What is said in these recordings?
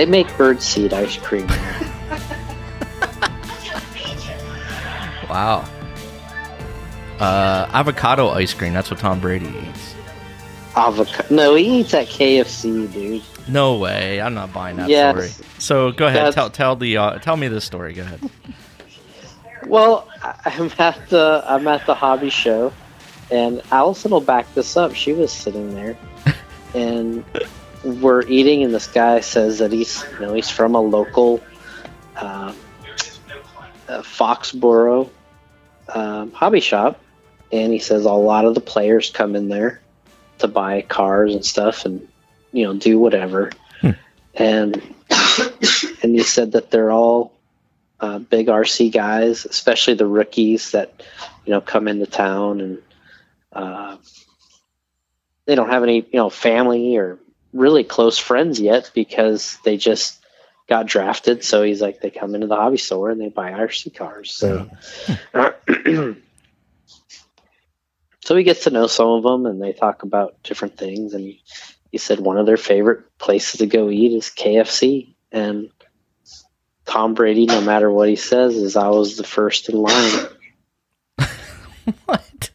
any ice cream? They make birdseed ice cream. Wow. Uh, avocado ice cream. That's what Tom Brady eats. Avocado. No, he eats at KFC, dude. No way. I'm not buying that Yes. story. So go ahead. Tell tell the uh, tell me this story. Go ahead. Well, I'm at the I'm at the hobby show, and Allison will back this up. She was sitting there, and we're eating, and this guy says that he's you know he's from a local uh, Foxborough um, hobby shop, and he says a lot of the players come in there to buy cars and stuff, and you know do whatever, and and he said that they're all uh, big RC guys, especially the rookies that you know come into town and uh, they don't have any you know family or really close friends yet because they just got drafted. So he's like they come into the hobby store and they buy RC cars. So so he gets to know some of them and they talk about different things and he, he said one of their favorite places to go eat is KFC and Tom Brady, no matter what he says, is I was the first in line. what?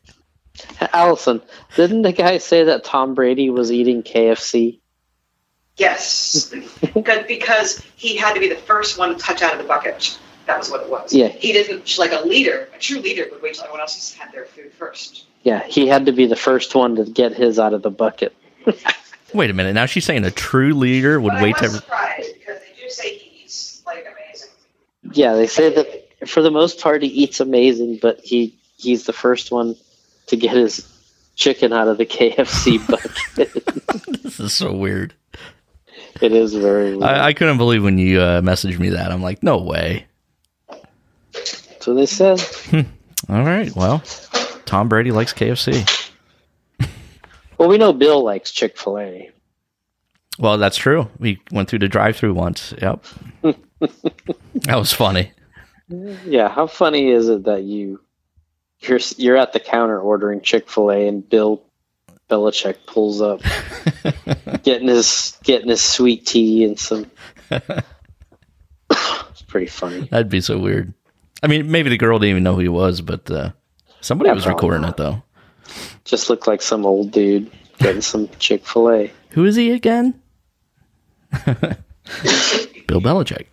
Allison, didn't the guy say that Tom Brady was eating KFC? Yes, because, because he had to be the first one to touch out of the bucket. That was what it was. Yeah. He didn't, like a leader, a true leader would wait till everyone else has had their food first. Yeah, he had to be the first one to get his out of the bucket. Wait a minute. Now she's saying a true leader would But wait I to. was surprised because they do say he eats like amazing. Yeah, they say that for the most part he eats amazing, but he he's the first one to get his chicken out of the KFC bucket. This is so weird. It is very weird. I, I couldn't believe when you uh, messaged me that. I'm like, no way. That's what they said. All right. Well, Tom Brady likes KFC. Well, we know Bill likes Chick Fil A. Well, that's true. We went through the drive-through once. Yep. that was funny. Yeah, how funny is it that you you're you're at the counter ordering Chick Fil A and Bill Belichick pulls up, getting his getting his sweet tea and some. it's pretty funny. That'd be so weird. I mean, maybe the girl didn't even know who he was, but uh, somebody Yeah, was recording not. it though. Just looked like some old dude getting some Chick Fil A. Who is he again? Bill Belichick.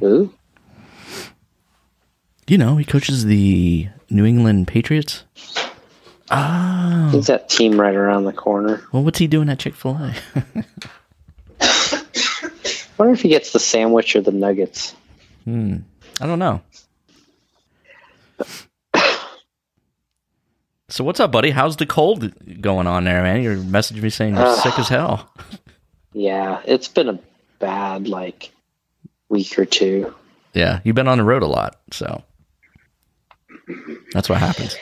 Who? You know, he coaches the New England Patriots. Oh, He's that team right around the corner. well, what's he doing at Chick Fil A? wonder if he gets the sandwich or the nuggets. hmm. I don't know. So what's up, buddy? How's the cold going on there, man? You're messaging me saying you're Ugh. sick as hell. Yeah, it's been a bad like week or two. Yeah, you've been on the road a lot, so that's what happens.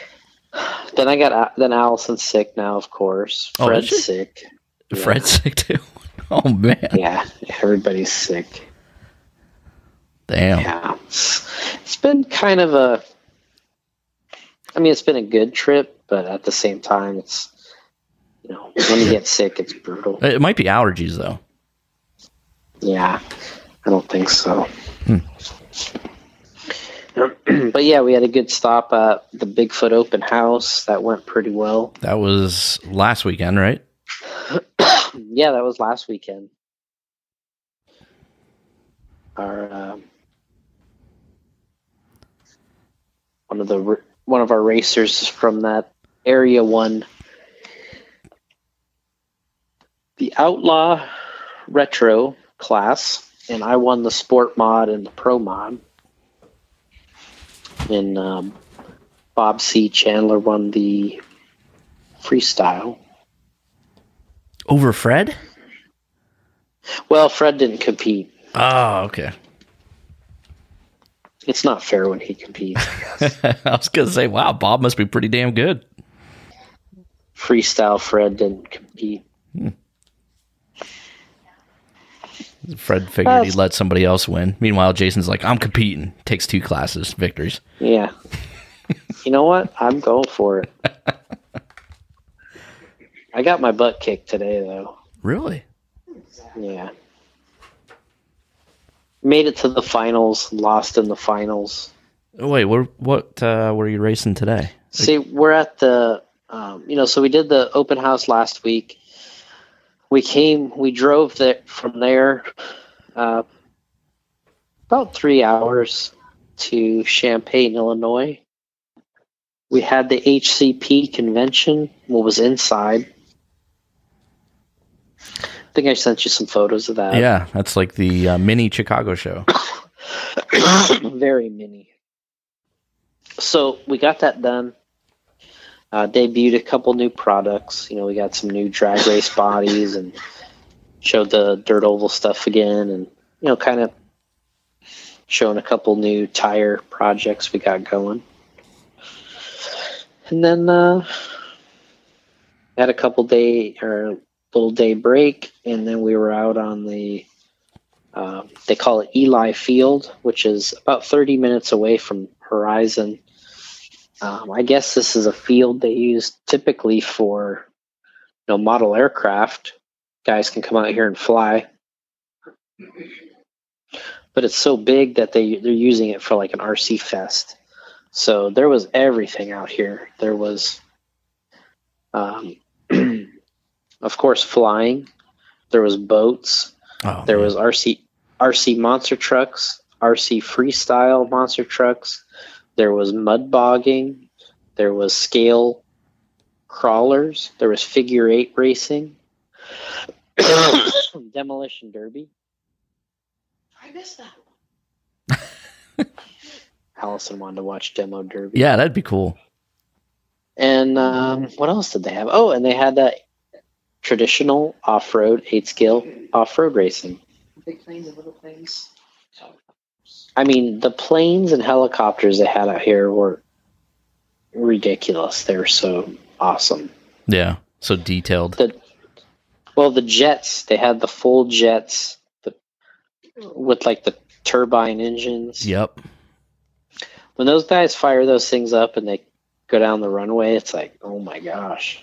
Then I got then Allison's sick now, of course. Oh, Fred's sick. Yeah. Fred's sick too. Oh man, Yeah, everybody's sick. damn. Yeah, it's, it's been kind of a. I mean, it's been a good trip, but at the same time, it's you know when you get sick, it's brutal. It might be allergies though. Yeah, I don't think so. Hmm. but yeah, we had a good stop at the Bigfoot Open House. That went pretty well. That was last weekend, right? yeah, that was last weekend. Our um, one of the one of our racers from that area won the Outlaw Retro class, and I won the Sport Mod and the Pro Mod. And um, Bob C. Chandler won the Freestyle. Over Fred? Well, Fred didn't compete. Oh, okay. It's not fair when he competes. I was gonna say, wow, Bob must be pretty damn good. Freestyle Fred didn't compete. Fred figured That's- he'd let somebody else win. Meanwhile, Jason's like, I'm competing. Takes two classes, victories. Yeah. you know what? I'm going for it. I got my butt kicked today, though. Really? Yeah. Made it to the finals, lost in the finals. Oh, wait, what what uh, were you racing today? See, we're at the, um, you know, so we did the open house last week. We came, we drove there from there uh, about three hours to Champaign, Illinois. We had the HCP convention, what was inside. I think I sent you some photos of that. yeah, that's like the uh, mini Chicago show. Very mini. So we got that done. Uh, debuted a couple new products. You know, we got some new drag race bodies and showed the dirt oval stuff again, and you know, kind of showing a couple new tire projects we got going. And then uh, had a couple day or little day break, and then we were out on the uh, they call it Eli Field, which is about 30 minutes away from Horizon. Um, I guess this is a field they use typically for you know model aircraft. Guys can come out here and fly, but it's so big that they they're using it for like an RC fest. So there was everything out here. There was, um, of course, flying. There was boats. Oh, There man. was RC RC monster trucks, RC freestyle monster trucks. There was mud bogging. There was scale crawlers. There was figure eight racing. Demolition derby. I missed that. One. Allison wanted to watch demo derby. yeah, that'd be cool. And um, what else did they have? Oh, and they had that traditional off road eight scale off road racing. Big planes and little planes. I mean, the planes and helicopters they had out here were ridiculous. They were so awesome. Yeah, so detailed. The well, the jets they had the full jets, the, with like the turbine engines. Yep. When those guys fire those things up and they go down the runway, it's like, oh my gosh,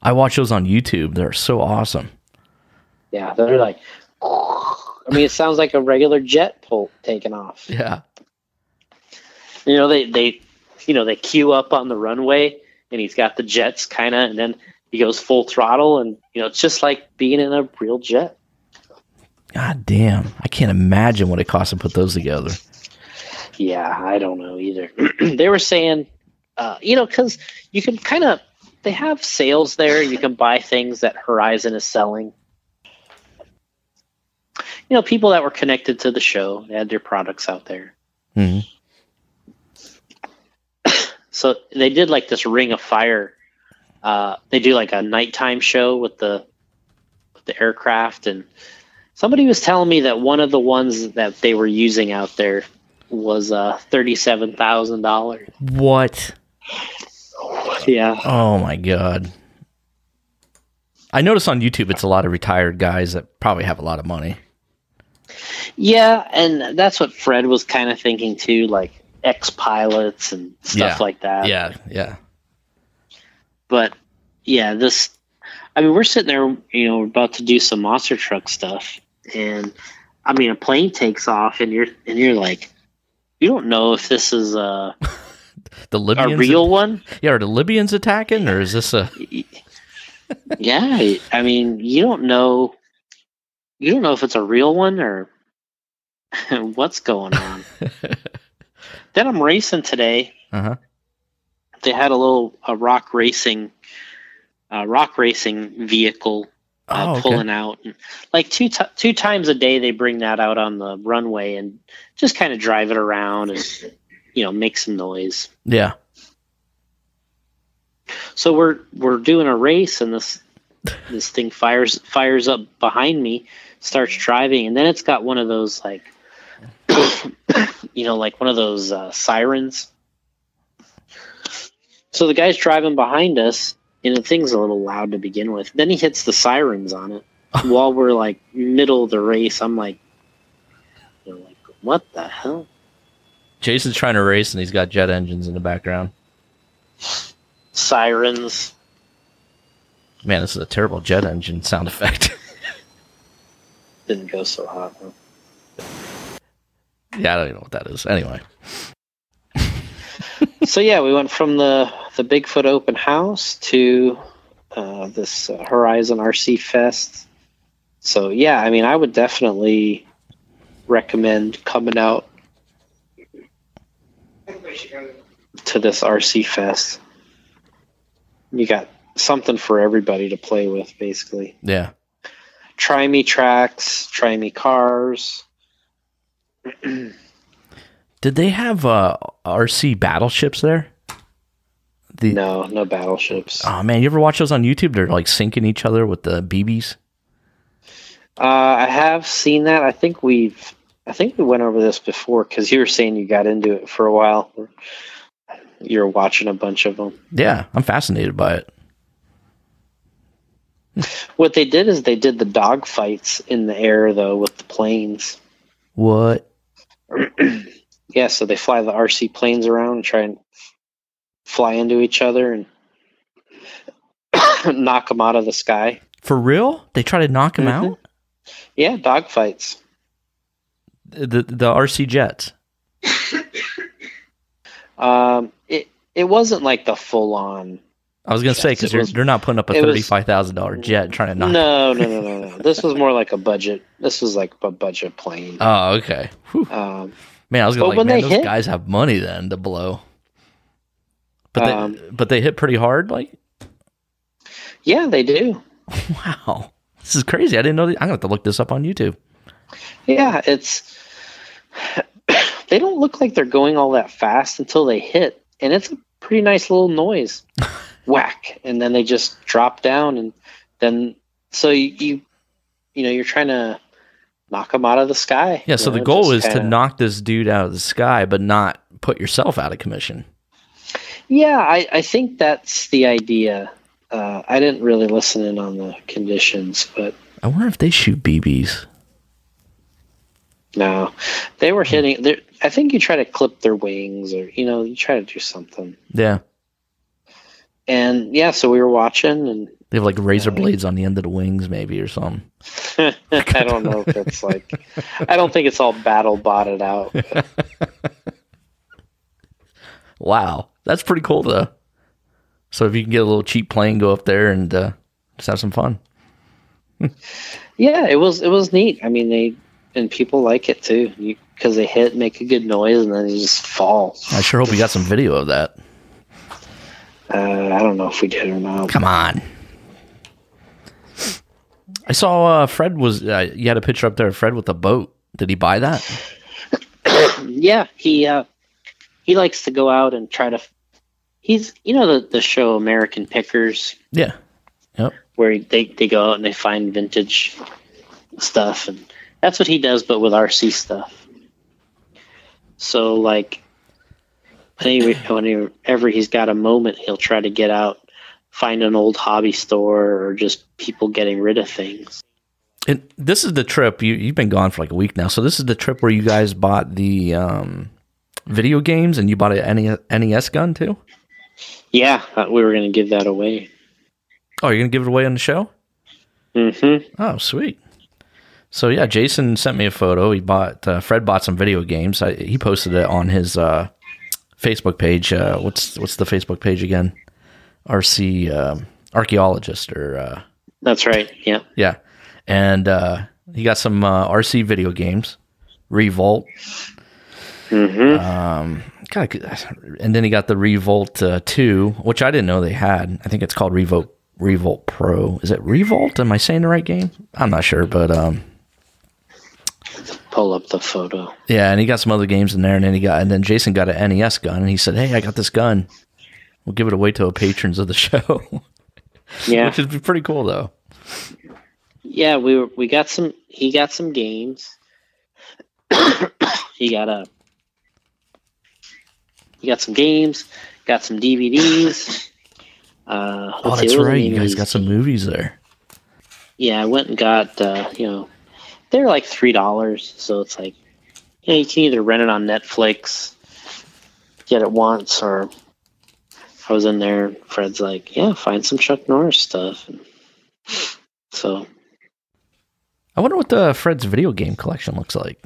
I watch those on YouTube. They're so awesome. yeah, they're like. I mean, it sounds like a regular jet pull taking off. Yeah. You know, they they, you know, they queue up on the runway, and he's got the jets kind of, and then he goes full throttle, and you know, it's just like being in a real jet. God damn. I can't imagine what it costs to put those together. Yeah, I don't know either. they were saying, uh, you know, because you can kind of they have sales there. You can buy things that Horizon is selling. You know, people that were connected to the show, they had their products out there. hmm so they did like this ring of fire uh, they do like a nighttime show with the with the aircraft and somebody was telling me that one of the ones that they were using out there was uh $37000 What? yeah Oh my god. I notice on YouTube it's a lot of retired guys that probably have a lot of money. Yeah and that's what fred was kind of thinking too like ex-pilots and stuff Yeah. like that Yeah, yeah. but yeah, this. I mean, we're sitting there, you know, we're about to do some monster truck stuff, and I mean, a plane takes off, and you're and you're like, you don't know if this is a, The a Libyans real one. Yeah, are the Libyans attacking or is this a yeah, I mean, you don't know. You don't know if it's a real one or what's going on. then I'm racing today. Uh-huh. They had a little a rock racing, uh, rock racing vehicle uh, Oh, okay. pulling out. And like two ti two times a day, they bring that out on the runway and just kind of drive it around and you know make some noise. Yeah. So we're we're doing a race, and this this thing fires fires up behind me, starts driving, and then it's got one of those like you know like one of those uh, sirens. So the guy's driving behind us, and the thing's a little loud to begin with. Then he hits the sirens on it while we're like middle of the race. I'm like, you know, like what the hell? Jason's trying to race and he's got jet engines in the background. Sirens. Man, this is a terrible jet engine sound effect. Didn't go so hot. Huh? yeah, I don't even know what that is. Anyway. so yeah, we went from the the Bigfoot open house to uh, this uh, Horizon RC Fest. So yeah, I mean, I would definitely recommend coming out to this RC Fest. You got something for everybody to play with, basically. Yeah. Try me tracks, try me cars. Did they have uh, RC battleships there? The, no, no battleships. Oh man, you ever watch those on YouTube? They're like sinking each other with the BBs. Uh, I have seen that. I think we've, I think we went over this before because you were saying you got into it for a while. You're watching a bunch of them. Yeah, I'm fascinated by it. What they did is they did the dog fights in the air though with the planes. What? yeah, so they fly the RC planes around and try and fly into each other and knock them out of the sky. For real? They try to knock them mm-hmm. out? Yeah, dog fights. The the RC jets. um, it it wasn't like the full on. I was gonna say because they're, they're not putting up a thirty five thousand dollar jet trying to knock. No, no, no, no, no. this was more like a budget. This was like a budget plane. Oh, okay. Um, Man, I was gonna like, man, those hit, guys have money then to blow. But they, um, but they hit pretty hard, like. Yeah, they do. Wow, this is crazy. I didn't know. That. I'm gonna have to look this up on YouTube. Yeah, it's. they don't look like they're going all that fast until they hit, and it's a pretty nice little noise. Whack, and then they just drop down, and then so you, you, you know, you're trying to knock them out of the sky. Yeah. So know, the goal is kinda... to knock this dude out of the sky, but not put yourself out of commission. Yeah, I, I think that's the idea. Uh, I didn't really listen in on the conditions, but I wonder if they shoot BBs. No, they were hitting. I think you try to clip their wings, or you know, you try to do something. Yeah. And yeah, so we were watching, and they have like razor blades on the end of the wings, maybe or something. I don't know if it's like. I don't think it's all battle botted out. wow, that's pretty cool though. So if you can get a little cheap plane, go up there and uh, just have some fun. yeah, it was it was neat. I mean, they and people like it too because they hit, make a good noise, and then they just fall. I sure hope we got some video of that. Uh, I don't know if we did or not. Come on. I saw uh, Fred was. Uh, you had a picture up there of Fred with a boat. Did he buy that? yeah, he uh, he likes to go out and try to. He's you know the the show American Pickers. Yeah. Yep. Where they they go out and they find vintage stuff, and that's what he does, but with RC stuff. So like, whenever he's got a moment, he'll try to get out, find an old hobby store, or just people getting rid of things. And this is the trip you you've been gone for like a week now. So this is the trip where you guys bought the um, video games and you bought an NES gun too? Yeah, uh, we were going to give that away. Oh, you're going to give it away on the show? Mm-hmm. Oh, sweet. So yeah, Jason sent me a photo. He bought uh, Fred bought some video games. I, he posted it on his uh, Facebook page. Uh, what's what's the Facebook page again? RC um, archaeologist or uh, that's right. Yeah, yeah. And uh, he got some RC video games, Revolt, Mm-hmm. Um, and then he got the Revolt uh, 2, which I didn't know they had. I think it's called Revolt Revolt Pro. Is it Revolt? Am I saying the right game? I'm not sure, but um, pull up the photo. Yeah, and he got some other games in there, and then he got, and then Jason got an NES gun, and he said, "Hey, I got this gun. We'll give it away to a patrons of the show." yeah, which is pretty cool, though. Yeah, we were, we got some. He got some games. he got a He got some games, got some DVDs. Uh, oh, that's right. You guys got some movies there. Yeah, I went and got. Uh, you know, they're like three dollars, so it's like, you know, you can either rent it on Netflix, get it once, or I was in there. Fred's like, yeah, find some Chuck Norris stuff. And So I wonder what the Fred's video game collection looks like.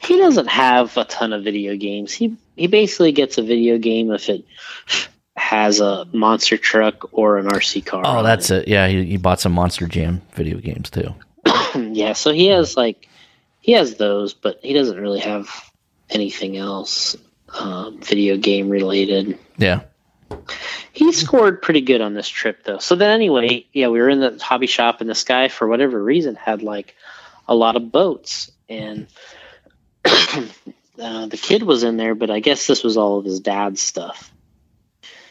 he doesn't have a ton of video games. He he basically gets a video game if it has a monster truck or an RC car. Oh, that's it. Yeah, he, he bought some Monster Jam video games too. yeah. So he has like he has those, but he doesn't really have anything else um, video game related. Yeah. He scored pretty good on this trip though. So then anyway, yeah, we were in the hobby shop and this guy for whatever reason had like a lot of boats and uh, the kid was in there, but I guess this was all of his dad's stuff.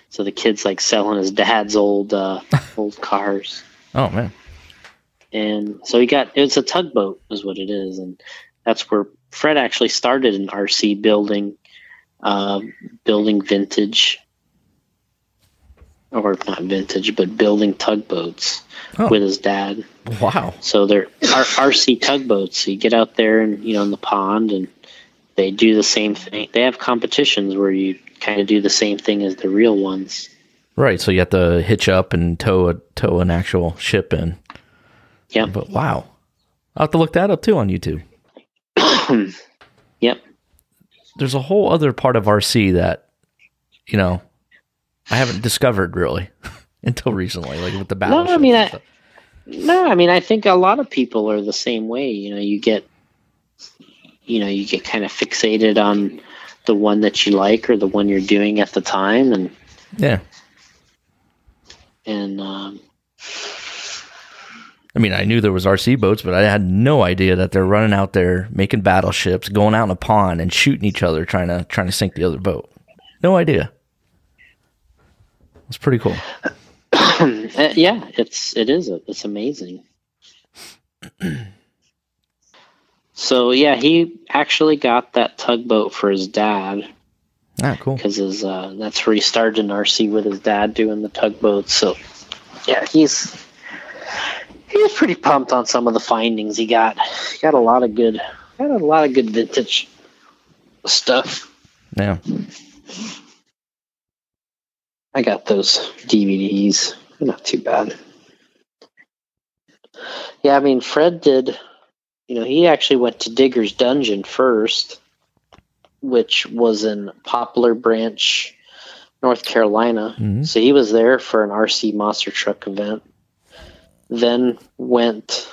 So the kid's like selling his dad's old uh, old cars. Oh man. And so he got it's a tugboat is what it is, and that's where Fred actually started an RC building, um, building vintage, or not vintage, but building tugboats Oh. with his dad. Wow. So they're RC tugboats. So you get out there and you know in the pond, and they do the same thing. They have competitions where you kind of do the same thing as the real ones. Right. So you have to hitch up and tow a tow an actual ship in. Yep. But wow. I'll have to look that up too on YouTube. yep. There's a whole other part of RC that, you know, I haven't discovered really until recently, like with the No, battleships. I mean, I, no, I mean, I think a lot of people are the same way. You know, you get, you know, you get kind of fixated on the one that you like or the one you're doing at the time, and yeah. and um, I mean, I knew there was RC boats, but I had no idea that they're running out there making battleships, going out in a pond and shooting each other, trying to trying to sink the other boat. No idea. It's pretty cool. uh, yeah, it's it is it's amazing. so yeah, he actually got that tugboat for his dad Ah, cool. because his uh, that's where he started in RC with his dad doing the tugboats. So yeah, he's he was pretty pumped on some of the findings he got. He got a lot of good got a lot of good vintage stuff. Yeah. I got those DVDs. They're not too bad. Yeah, I mean, Fred did, you know, he actually went to Digger's Dungeon first, which was in Poplar Branch, North Carolina. Mhm. So he was there for an RC monster truck event. Then went,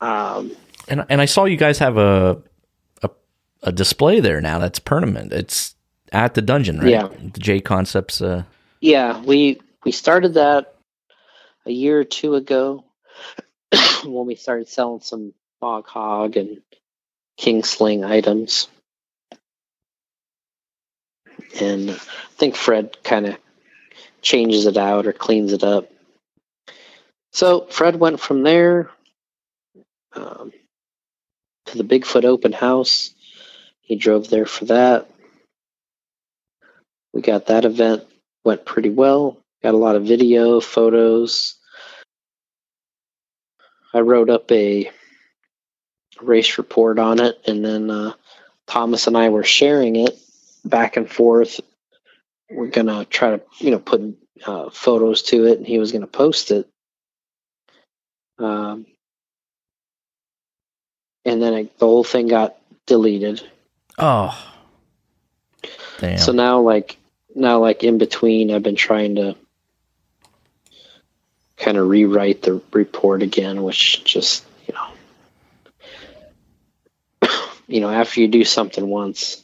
um, And and I saw you guys have a a, a display there now that's permanent. It's at the dungeon, right? Yeah. The JConcepts. Uh, Yeah, we we started that a year or two ago when we started selling some bog hog and king sling items. And I think Fred kind of changes it out or cleans it up. So Fred went from there um, to the Bigfoot open house. He drove there for that. We got that event went pretty well. Got a lot of video, photos. I wrote up a race report on it, and then uh, Thomas and I were sharing it back and forth. We're gonna try to, you know, put uh, photos to it, and he was gonna post it. Um, and then I, the whole thing got deleted. oh, damn. So now, like now, like in between, I've been trying to kind of rewrite the report again, which just you know, you know, after you do something once,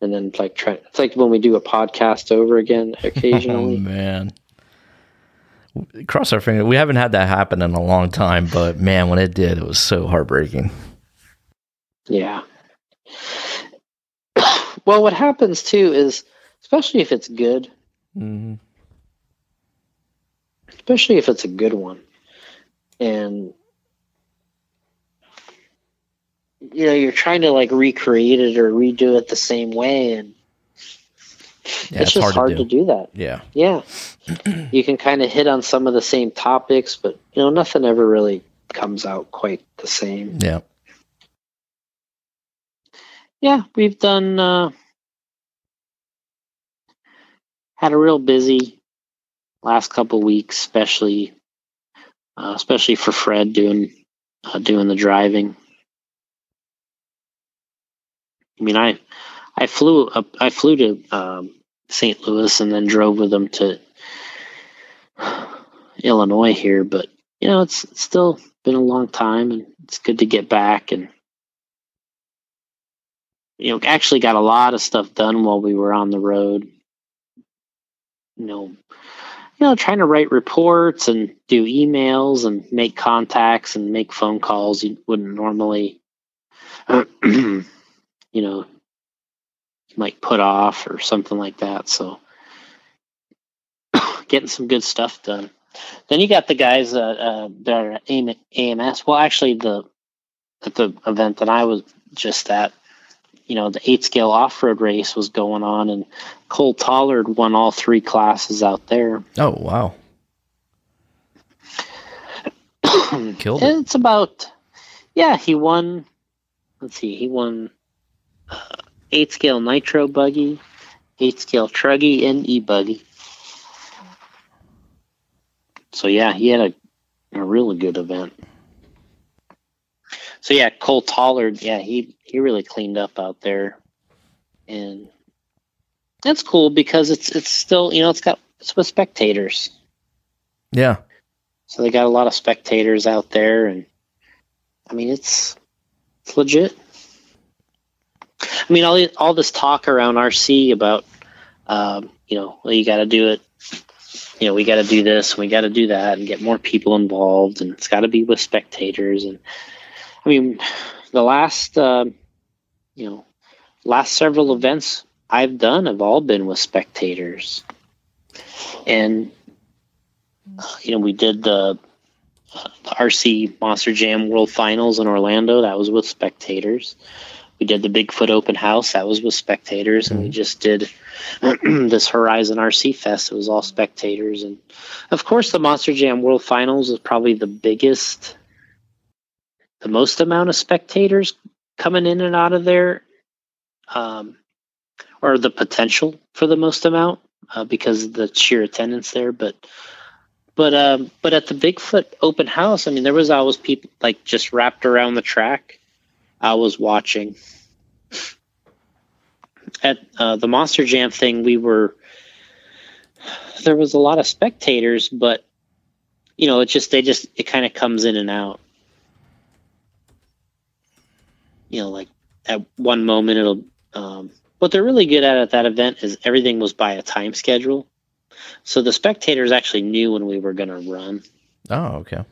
and then like try, it's like when we do a podcast over again oh occasionally. man. Cross our fingers. We haven't had that happen in a long time, but man, when it did, it was so heartbreaking. Yeah. well, what happens too is, especially if it's good, hmm especially if it's a good one, and you know you're trying to like recreate it or redo it the same way, and Yeah, it's, just hard, to, do. that. Yeah. Yeah, you can kind of hit on some of the same topics, but you know nothing ever really comes out quite the same. Yeah. Yeah, we've done uh, had a real busy last couple weeks, especially uh, especially for Fred doing uh, doing the driving. I mean, I I flew up, I flew to um, St. Louis and then drove with them to Illinois here, but you know, it's, it's still been a long time, and it's good to get back and you know, actually got a lot of stuff done while we were on the road. You know, you know, trying to write reports and do emails and make contacts and make phone calls you wouldn't normally, you know, might put off or something like that. So, getting some good stuff done. Then you got the guys uh, uh, that are at AMS. Well, actually, the at the event that I was just at, you know, the eight scale off road race was going on, and Cole Tollard won all three classes out there. Oh wow! Killed it. It's about yeah. He won. Let's see. He won uh, eight scale nitro buggy, eight scale truggy, and e buggy. So yeah, he had a, a really good event. So yeah, Cole Tollard, yeah, he he really cleaned up out there, and that's cool because it's it's still you know it's got it's with spectators. Yeah. So they got a lot of spectators out there, and I mean it's it's legit. I mean all all this talk around RC about um, you know well you got to do it you know, we got to do this, we got to do that, and get more people involved, and it's got to be with spectators. And I mean, the last, uh, you know, last several events I've done have all been with spectators, and you know, we did the RC Monster Jam World Finals in Orlando. That was with spectators we did the Bigfoot open house that was with spectators, and we mm-hmm. just did this Horizon RC Fest. It was all spectators, and of course, the Monster Jam World Finals is probably the biggest, the most amount of spectators coming in and out of there, um, or the potential for the most amount uh, because of the sheer attendance there. But but um, but at the Bigfoot open house, I mean, there was always people like just wrapped around the track I was watching. At uh, the Monster Jam thing, we were there was a lot of spectators, but you know, it just they just it kind of comes in and out. You know, like at one moment it'll. Um, what they're really good at at that event is everything was by a time schedule, so the spectators actually knew when we were going to run. Oh, okay.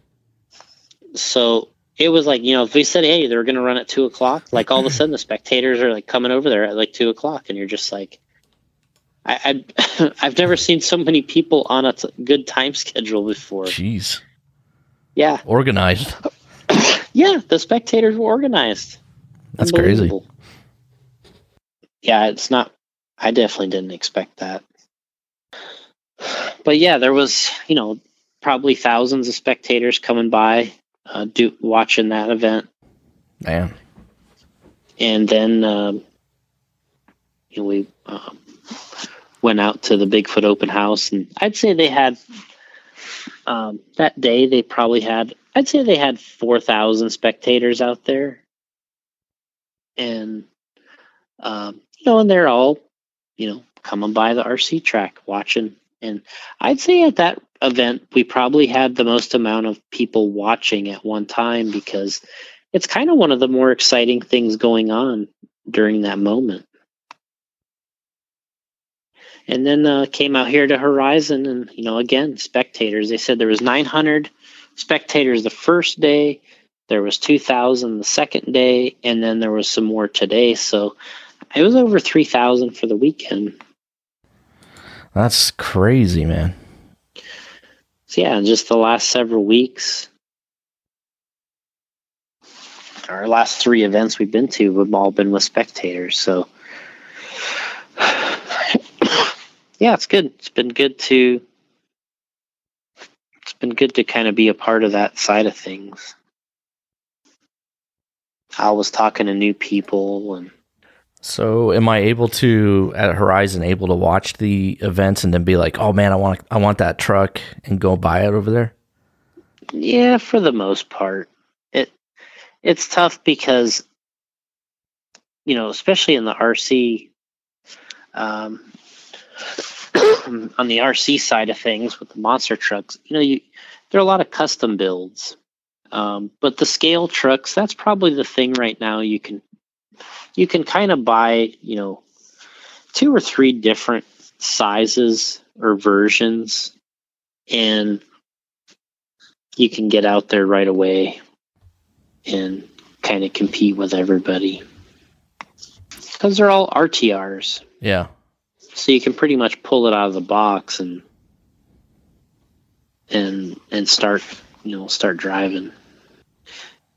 So it was like you know if we said hey they're going to run at two o'clock like all of a sudden the spectators are like coming over there at like two o'clock and you're just like I, I I've never seen so many people on a t- good time schedule before. Jeez. Yeah. Organized. yeah, the spectators were organized. That's crazy. Yeah, it's not. I definitely didn't expect that. But yeah, there was you know probably thousands of spectators coming by uh, do watching that event. Man. And then um, you know, we um, went out to the Bigfoot open house, and I'd say they had um, that day they probably had I'd say they had four thousand spectators out there, and um, you know, and they're all you know coming by the RC track watching, and I'd say at that event, we probably had the most amount of people watching at one time because it's kind of one of the more exciting things going on during that moment. And then uh, came out here to Horizon, and you know, again, spectators. They said there was 900 spectators the first day, there was 2,000 the second day, and then there was some more today. So it was over 3,000 for the weekend. That's crazy, man. So yeah, just the last several weeks, our last three events we've been to have all been with spectators. So yeah, it's good. It's been good to it's been good to kind of be a part of that side of things. I was talking to new people and so, am I able to at Horizon able to watch the events and then be like, "Oh man, I want I want that truck" and go buy it over there? Yeah, for the most part. It it's tough because you know, especially in the RC um, on the RC side of things with the monster trucks, you know, you there are a lot of custom builds. Um, but the scale trucks, that's probably the thing right now. You can you can kind of buy, you know, two or three different sizes or versions, and you can get out there right away and kind of compete with everybody because they're all RTRs. Yeah. So you can pretty much pull it out of the box and and and start you know start driving.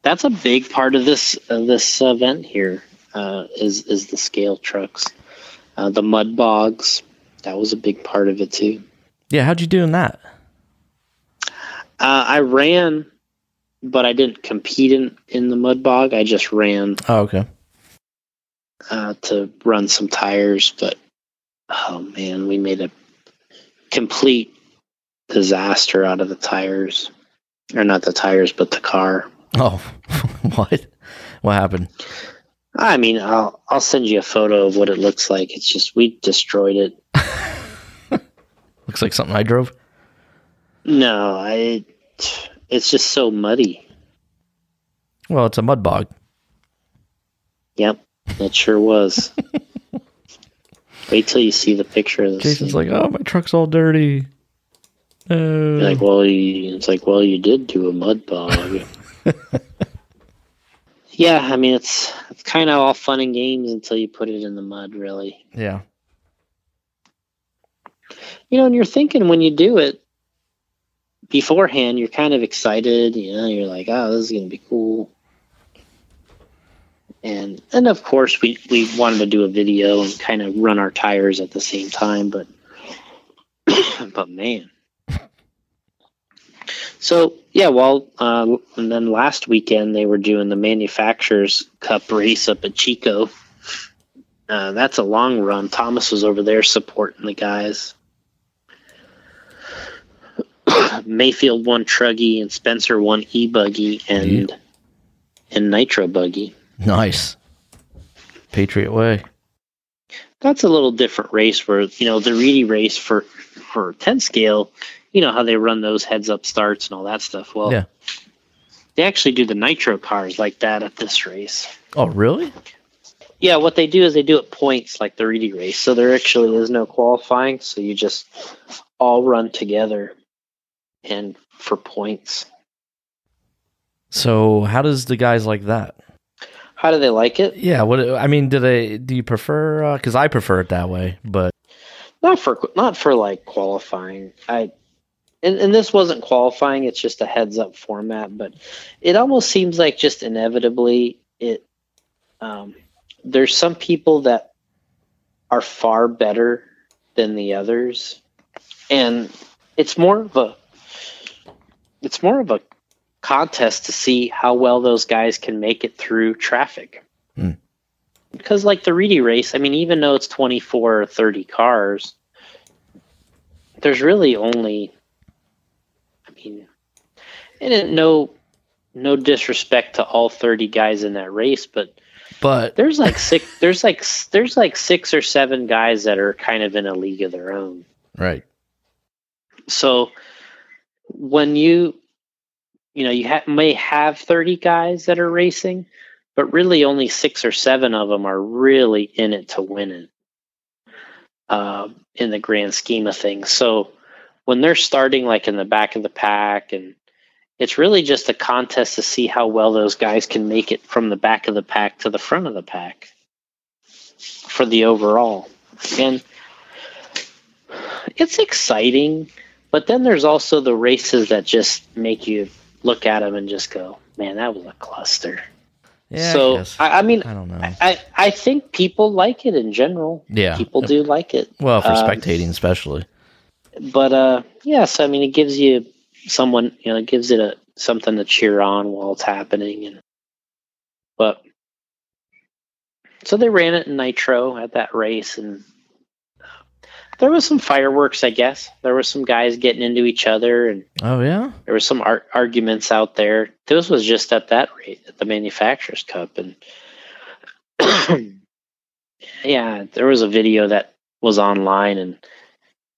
That's a big part of this of this event here uh, is is the scale trucks, uh, the mud bogs. That was a big part of it too. Yeah. How'd you do in that? Uh, I ran, but I didn't compete in in the mud bog. I just ran Oh, okay. uh, to run some tires, but oh man, we made a complete disaster out of the tires, or not the tires, but the car. Oh, what? What happened? I mean, I'll I'll send you a photo of what it looks like. It's just we destroyed it. Looks like something I drove. No, I. It's just so muddy. Well, it's a mud bog. Yep, it sure was. Wait till you see the picture of this. Jason's thing. like, oh, my truck's all dirty. Uh, You're like, well, you, it's like, well, you did do a mud bog. yeah, I mean, it's it's kind of all fun and games until you put it in the mud, really. yeah. You know, and you're thinking when you do it beforehand, you're kind of excited. You know, you're like, oh, this is gonna be cool. And and of course, we we wanted to do a video and kind of run our tires at the same time, but but man. So yeah, well, uh, and then last weekend they were doing the manufacturers cup race up at Chico. Uh, that's a long run. Thomas was over there supporting the guys. Maifield won Truggy and Spencer won E Buggy and and Nitro Buggy. Nice. Patriot way. That's a little different race where you know the Reedy race for for ten scale. You know how they run those heads up starts and all that stuff. Well, Yeah. they actually do the nitro cars like that at this race. Oh, really? Yeah, what they do is they do it points like the Reedy race. So there actually is no qualifying. So you just all run together and for points. So, how does the guys like that? How do they like it? Yeah. What? I mean, do they? Do you prefer? Uh, because I prefer it that way. But Not for not for like qualifying. I and, and this wasn't qualifying, it's just a heads up format, but it almost seems like just inevitably it um, there's some people that are far better than the others. And it's more of a it's more of a contest to see how well those guys can make it through traffic. Hmm. Because like the Reedy race, I mean, even though it's 24 or 30 cars, there's really only mean, and it, no no disrespect to all 30 guys in that race, but but there's like six there's like there's like six or seven guys that are kind of in a league of their own. right. So when you you know you ha- may have 30 guys that are racing, but really only six or seven of them are really in it to win it. Um, in the grand scheme of things, so when they're starting like in the back of the pack, and it's really just a contest to see how well those guys can make it from the back of the pack to the front of the pack for the overall, and it's exciting. But then there's also the races that just make you look at them and just go, "Man, that was a cluster." Yeah. so I. I, I mean, I don't know. I, I think people like it in general. Yeah. People do like it. Well, for Um, spectating, especially. But uh, yeah, so I mean, it gives you someone, you know, it gives it a something to cheer on while it's happening, and but so they ran it in nitro at that race, and there was some fireworks, I guess. There was some guys getting into each other, and Oh yeah. there was some ar- arguments out there. This was just at that rate, at the Manufacturers Cup, and yeah, there was a video that was online, and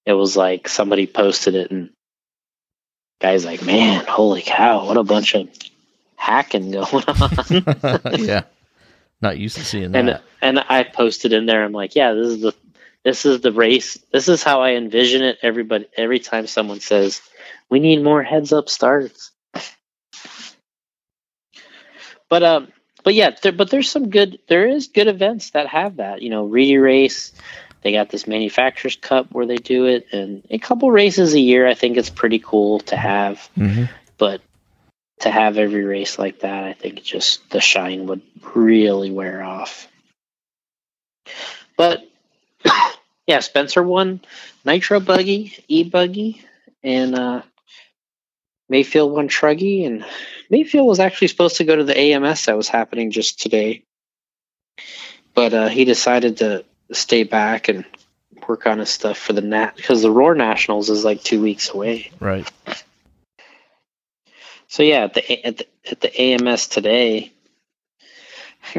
it was like somebody posted it, and guys like, man, holy cow, what a bunch of hacking going on. yeah. Not used to seeing that. and and I posted in there. I'm like, yeah, this is the this is the race. This is how I envision it. Everybody, every time someone says we need more heads up starts, but um, but yeah, there, but there's some good. There is good events that have that. You know, Reedy Race. They got this Manufacturers Cup where they do it, and a couple races a year. I think it's pretty cool to have hmm but to have every race like that, I think just the shine would really wear off. But yeah, Spencer won Nitro Buggy, E Buggy, and uh, Maifield won Truggy, and Maifield was actually supposed to go to the AMS that was happening just today, but uh, he decided to stay back and work on his stuff for the Nat because the Roar Nationals is like two weeks away. Right. So yeah, at the at the, at the AMS today,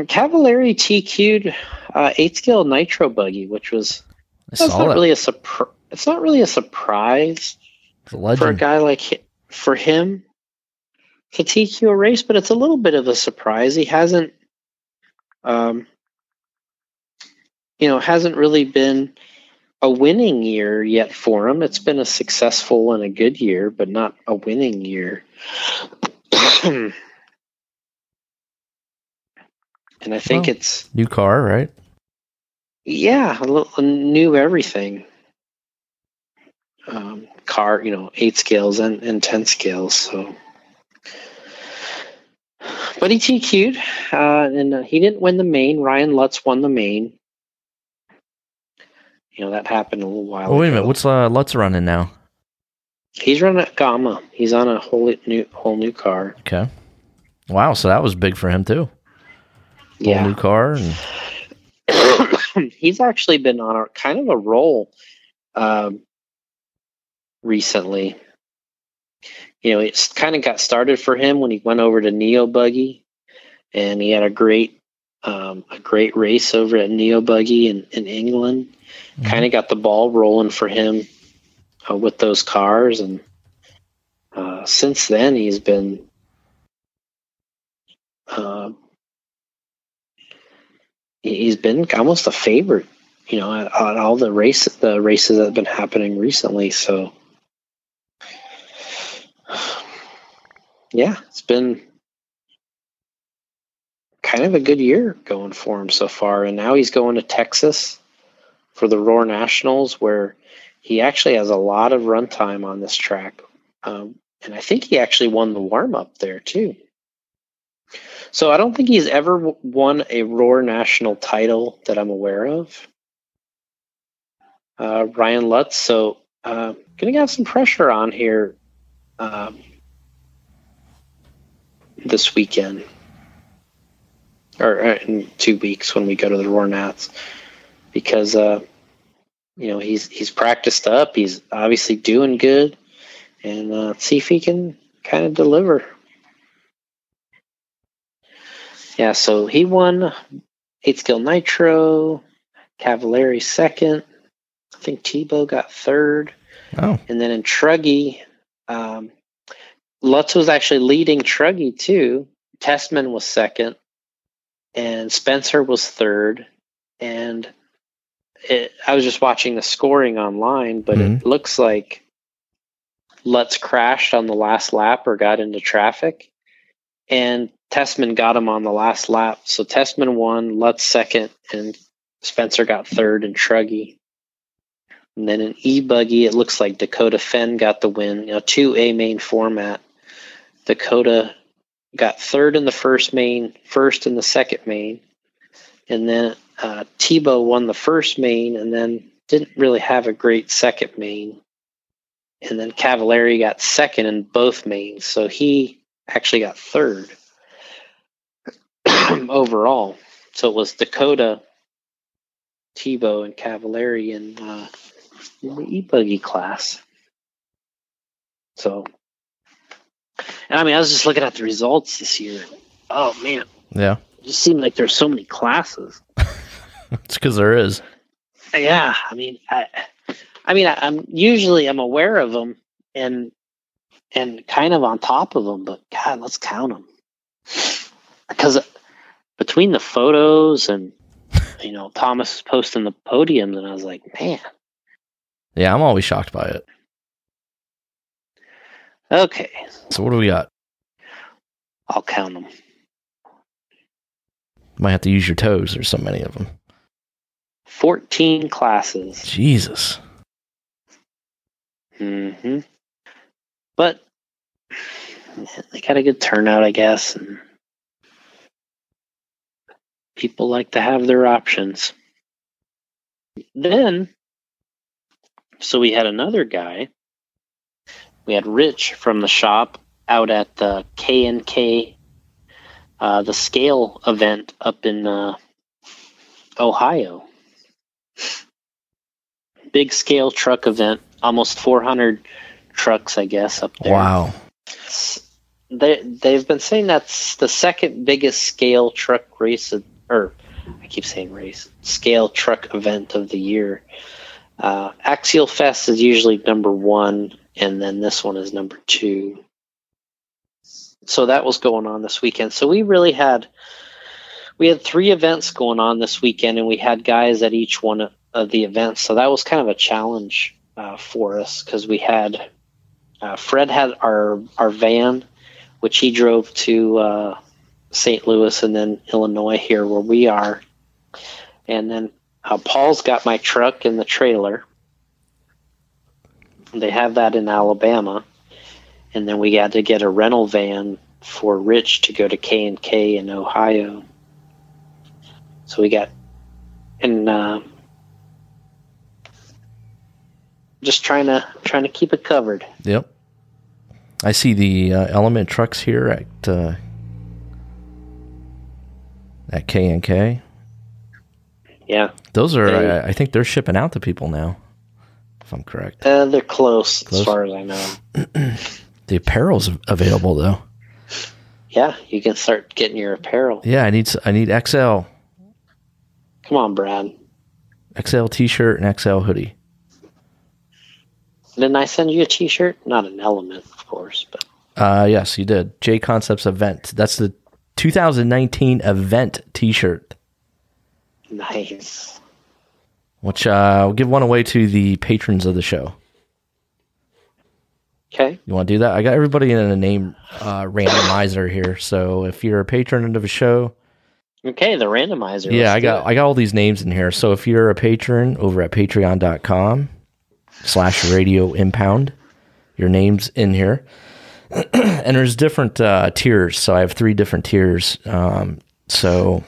Cavalieri TQ'd uh, eight scale Nitro Buggy, which was that's not that. really a surprise. It's not really a surprise a for a guy like hi- for him to TQ a race, but it's a little bit of a surprise. He hasn't, um, you know, hasn't really been a winning year yet for him. It's been a successful and a good year, but not a winning year. and I think Well. it's New car, right? yeah, a little new everything. Um, car, you know, eight scales and, and ten scales. So, but he TQ'd, uh, and uh, he didn't win the main. Ryan Lutz won the main. You know that happened a little while. Oh wait a minute. What's uh, Lutz running now? He's running a Gamma. He's on a whole new whole new car. Okay. Wow. So that was big for him too. Whole Yeah. new car. And, he's actually been on a kind of a roll um, recently. You know, it's kind of got started for him when he went over to Neo Buggy, and he had a great um, a great race over at Neo Buggy in, in England. Kind of got the ball rolling for him uh, with those cars, and uh, since then he's been. Uh, he's been almost a favorite, you know, at, at all the race the races that have been happening recently. So, yeah, it's been kind of a good year going for him so far, and now he's going to Texas for the Roar Nationals, where he actually has a lot of runtime on this track, um, and I think he actually won the warm up there too. So I don't think he's ever won a Roar national title that I'm aware of. Uh, Ryan Lutz, so uh, gonna have some pressure on here um, this weekend, or uh, in two weeks when we go to the Roar Nats, because uh, you know he's he's practiced up, he's obviously doing good, and uh, see if he can kind of deliver. Yeah, so he won eight skill nitro, Cavalieri second. I think Tebow got third, oh, and then in Truggy, um, Lutz was actually leading Truggy too. Tessmann was second, and Spencer was third. And it, I was just watching the scoring online, but it mm-hmm. looks like Lutz crashed on the last lap or got into traffic, and Tessmann got him on the last lap. So Tessmann won, Lutz second, and Spencer got third and Truggy. And then in E Buggy, it looks like Dakota Fenn got the win. You know, two A main format. Dakota got third in the first main, first in the second main, and then uh, Tebow won the first main, and then didn't really have a great second main. And then Cavalieri got second in both mains, so he actually got third overall. So it was Dakota, Tebow, and Cavalieri in uh, in the e-buggy class. So, and I mean, I was just looking at the results this year. Oh man, Yeah. it just seemed like there's so many classes. It's because there is. Yeah, I mean, I, I mean, I, I'm usually I'm aware of them and and kind of on top of them, but God, let's count them because between the photos and you know Thomas is posting the podiums, and I was like, man, Yeah, I'm always shocked by it. Okay, So what do we got? I'll count them. Might have to use your toes. There's so many of them. Fourteen classes. Jesus. hmm But they got a good turnout, I guess, and people like to have their options. Then, so we had another guy. We had Rich from the shop out at the K and K, uh, the scale event up in uh, Ohio. Big scale truck event, almost 400 trucks, I guess, up there. Wow. They they've been saying that's the second biggest scale truck race, of- or I keep saying race, scale truck event of the year. Uh, Axial Fest is usually number one, and then this one is number two. So that was going on this weekend. So we really had we had three events going on this weekend, and we had guys at each one of- the events. So that was kind of a challenge uh, for us because we had uh, Fred had our our van, which he drove to uh, St. Louis and then Illinois here where we are, and then uh, Paul's got my truck and the trailer. They have that in Alabama, and then we had to get a rental van for Rich to go to K and K in Ohio. So we got, and uh, just trying to trying to keep it covered. Yep. I see the uh, Element trucks here at uh, at K and K. Yeah, Those are, They- I, I think they're shipping out to people now, if I'm correct. uh, they're close, Close? as far as I know. The apparel's available though. Yeah, you can start getting your apparel. Yeah, I need I need XL, Come on, Brad. XL T-shirt and XL hoodie. Didn't I send you a T-shirt? Not an element, of course, but Uh, yes, you did. JConcepts event. That's the 2019 event T-shirt, nice. Which uh, I'll give one away to the patrons of the show. Okay. You want to do that? I got everybody in a name uh, randomizer here. So if you're a patron of a show, Okay, the randomizer. yeah, I got. I got all these names in here. So if you're a patron over at patreon.com slash radio impound, your name's in here. and there's different uh, tiers. So I have three different tiers. Um, so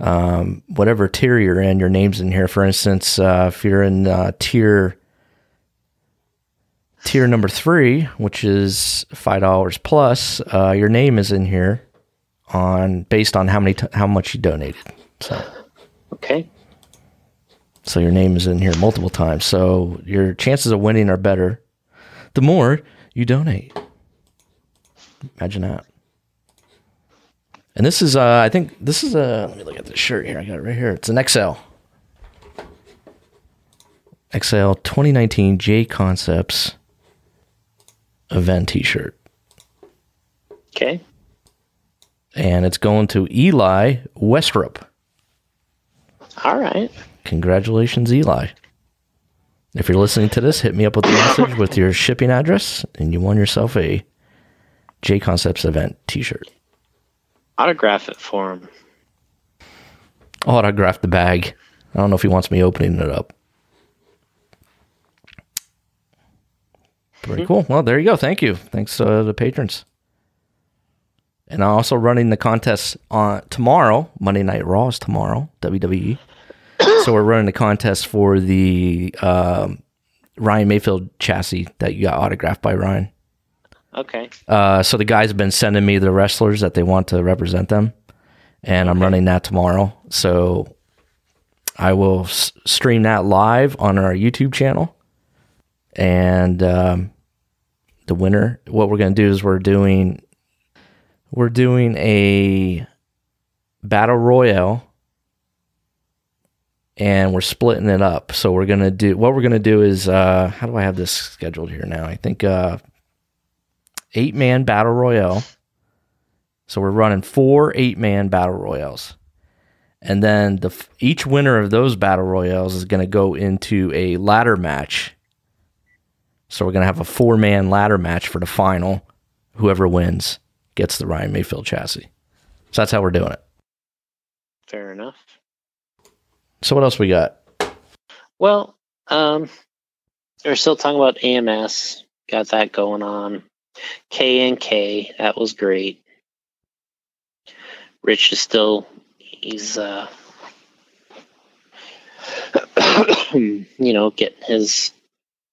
um, whatever tier you're in, your name's in here. For instance, uh, if you're in uh, tier tier number three, which is five dollars plus, uh, your name is in here on based on how many t- how much you donated. So Okay. so your name is in here multiple times. So your chances of winning are better the more you donate. Imagine that. And this is uh I think this is a let me look at this shirt here. I got it right here. It's an XL. XL 2019 JConcepts event t-shirt. Okay. And it's going to Eli Westrup. All right. Congratulations, Eli. If you're listening to this, hit me up with a message with your shipping address, and you won yourself a JConcepts event T-shirt. Autograph it for him. Autograph the bag. I don't know if he wants me opening it up. Pretty cool. Well, there you go. Thank you. Thanks to uh, the patrons. And I'm also running the contest on tomorrow. Monday Night Raw is tomorrow. WWE. so we're running the contest for the um, Ryan Maifield chassis that you got autographed by Ryan. Okay. Uh, so the guys have been sending me the wrestlers that they want to represent them, and I'm running that tomorrow. So I will s- stream that live on our YouTube channel. And um, the winner, what we're going to do is we're doing we're doing a battle royale and we're splitting it up. So we're gonna do what we're gonna do is uh, how do I have this scheduled here now? I think uh, eight man battle royale. So we're running four eight man battle royales, and then the each winner of those battle royales is gonna go into a ladder match. So we're gonna have a four man ladder match for the final. Whoever wins gets the Ryan Maifield chassis. So that's how we're doing it. Fair enough. So what else we got? Well, um, we're still talking about AMS. Got that going on. K and K, that was great. Rich is still he's uh you know, getting his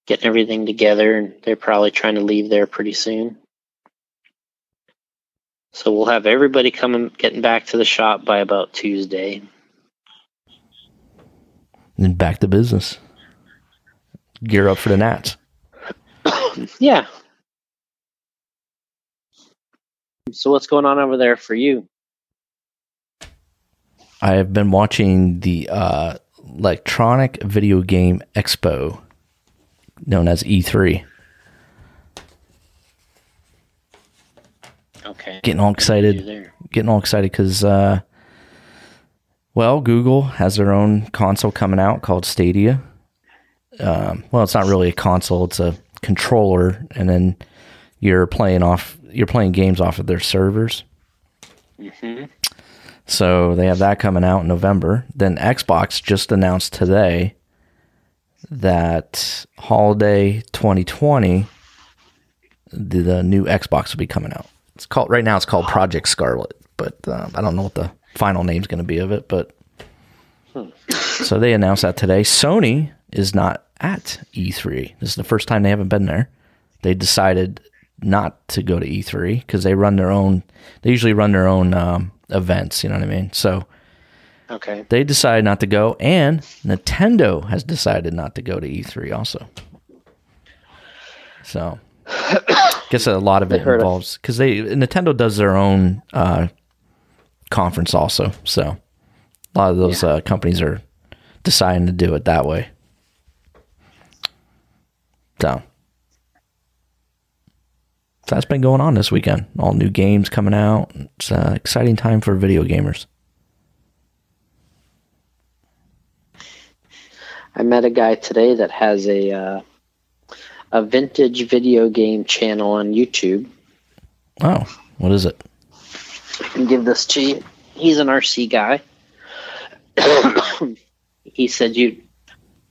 getting everything together and they're probably trying to leave there pretty soon. So we'll have everybody coming getting back to the shop by about Tuesday. And back to business. Gear up for the Nats. Yeah. So what's going on over there for you? I have been watching the uh, Electronic Video Game Expo, known as E E3. Okay. Getting all excited. Getting all excited because, uh, well, Google has their own console coming out called Stadia. Um, well, it's not really a console; it's a controller, and then you're playing off. You're playing games off of their servers. Mhm. So they have that coming out in November. Then Xbox just announced today that holiday 2020, the, the new Xbox will be coming out. It's called right now. It's called Project Scarlet, but uh, I don't know what the final name's going to be of it. But so they announced that today. Sony is not at E3. This is the first time they haven't been there. They decided not to go to E3 because they run their own. They usually run their own um, events. You know what I mean? So Okay. they decided not to go, and Nintendo has decided not to go to E3 also. So, I guess a lot of it involves because they Nintendo does their own uh, conference also. So, a lot of those uh, companies are deciding to do it that way. So, so that's been going on this weekend. All new games coming out. It's an exciting time for video gamers. I met a guy today that has a uh, a vintage video game channel on YouTube. Oh, what is it? I can give this to you. He's an RC guy. he said you,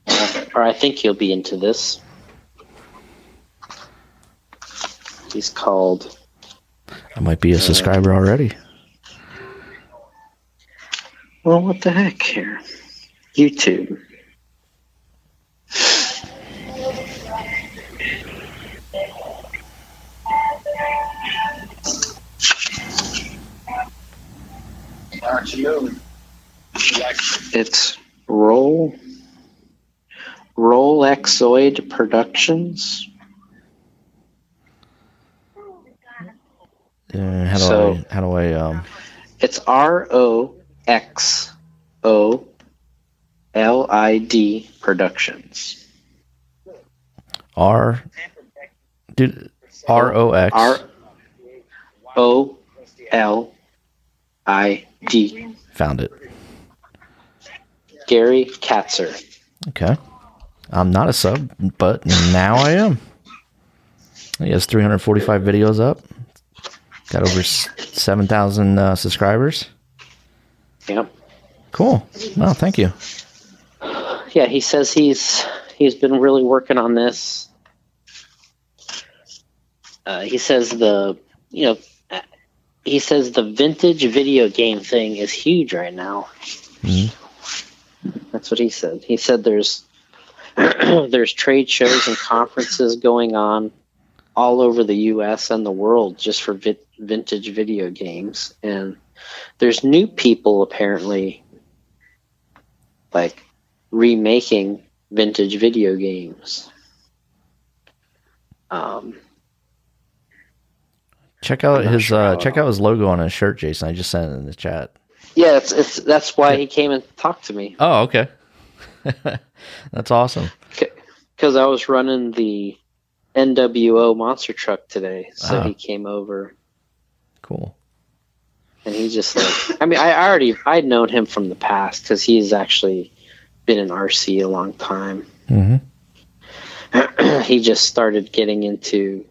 uh, or I think you'll be into this. He's called. I might be a uh, subscriber already. Well, what the heck here? YouTube. It's Roll Roxolid Productions. Uh, how do So- I? How do I? Um, It's R O X O L I D Productions. R. Dude, R O X. R O L I D. Found it. Gary Katzer. Okay. I'm not a sub, but now I am. He has 345 videos up. Got over 7,000 uh, subscribers. Yep. Cool. Well, thank you. Yeah, he says he's he's been really working on this. Uh, he says the you know uh, he says the vintage video game thing is huge right now. Mhm. That's what he said. He said there's there's trade shows and conferences going on all over the U.S. and the world just for vi- vintage video games, and there's new people apparently like remaking vintage video games. Um, Check out I'm his sure uh, check out his logo on his shirt, Jason. I just sent it in the chat. yeah, it's, it's that's why he came and talked to me Oh, okay. That's awesome. because I was running the NWO monster truck today, so Ah. he came over Cool. and he just like I mean I already I'd known him from the past because he's actually been in RC a long time. hmm he just started getting into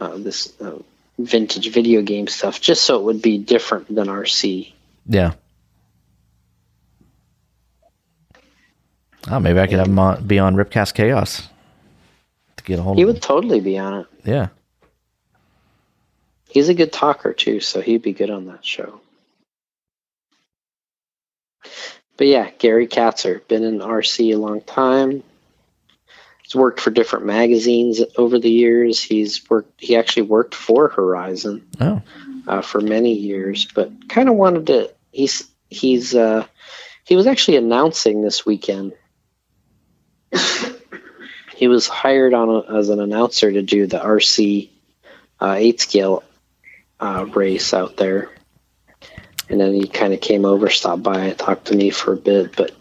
uh, this uh, vintage video game stuff just so it would be different than RC. Yeah. Oh, maybe I could have him on, be on Ripcast Chaos to get a hold He of would him. totally be on it. Yeah. He's a good talker too, so he'd be good on that show. But yeah, Gary Katzer, been in RC a long time. He's worked for different magazines over the years. He's worked. He actually worked for Horizon Oh, uh, for many years, but kind of wanted to. He's he's uh, he was actually announcing this weekend. He was hired on a, as an announcer to do the RC uh, eight scale uh, race out there, and then he kind of came over, stopped by, and talked to me for a bit. But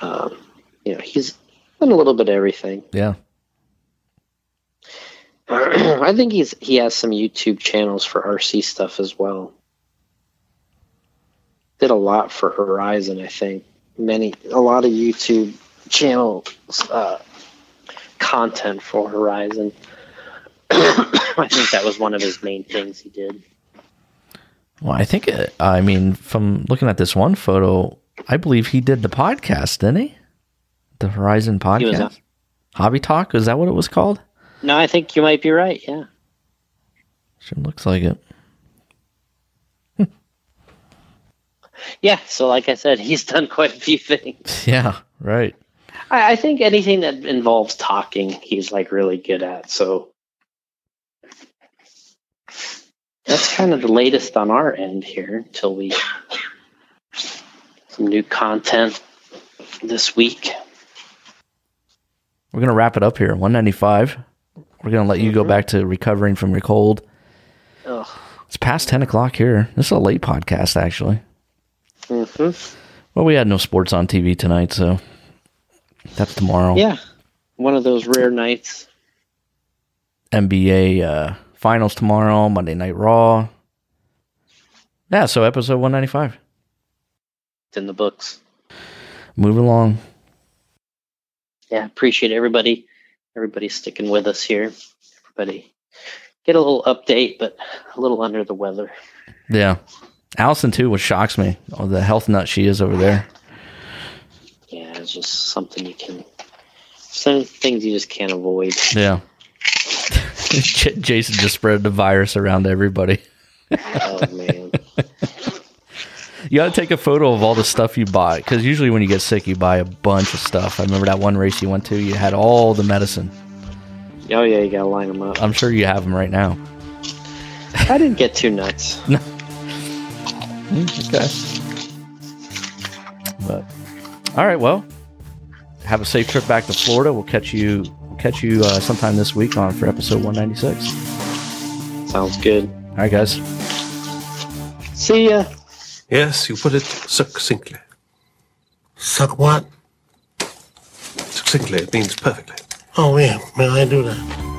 um, you know, he's done a little bit of everything. yeah. I think he's he has some YouTube channels for RC stuff as well. Did a lot for Horizon, I think. Many a lot of YouTube channels uh, content for Horizon. I think that was one of his main things he did. Well, I think, uh, I mean, from looking at this one photo, I believe he did the podcast, didn't he? The Horizon podcast? on- Hobby Talk? Is that what it was called? No, I think you might be right. Yeah. Sure looks like it. Yeah. So, like I said, he's done quite a few things. Yeah, right. I, I think anything that involves talking, he's like really good at. So that's kind of the latest on our end here until we some new content this week. We're going to wrap it up here. 195. We're going to let you go Mhm. back to recovering from your cold. Ugh. It's past 10 o'clock here. This is a late podcast, actually. hmm Well, we had no sports on TV tonight, so that's tomorrow. Yeah, one of those rare nights. NBA uh, finals tomorrow, Monday Night Raw. Yeah, so episode 195. It's in the books. Move along. Yeah, appreciate everybody. Everybody sticking with us here. Everybody get a little update, but a little under the weather. Yeah. Allison, too, which shocks me. Oh, the health nut she is over there. It's just something you can. Some things you just can't avoid. Yeah. J- Jason just spread the virus around everybody. Oh man. You got to take a photo of all the stuff you bought because usually when you get sick, you buy a bunch of stuff. I remember that one race you went to, you had all the medicine. Oh yeah, you gotta line them up. I'm sure you have them right now. I didn't get too nuts. No. Mm, okay. But all right, well, have a safe trip back to Florida. We'll catch you we'll catch you uh, sometime this week on for episode 196. Sounds good. All right, guys. See ya. Yes, you put it succinctly. Suck what? Succinctly, it means perfectly. Oh, yeah. May I do that?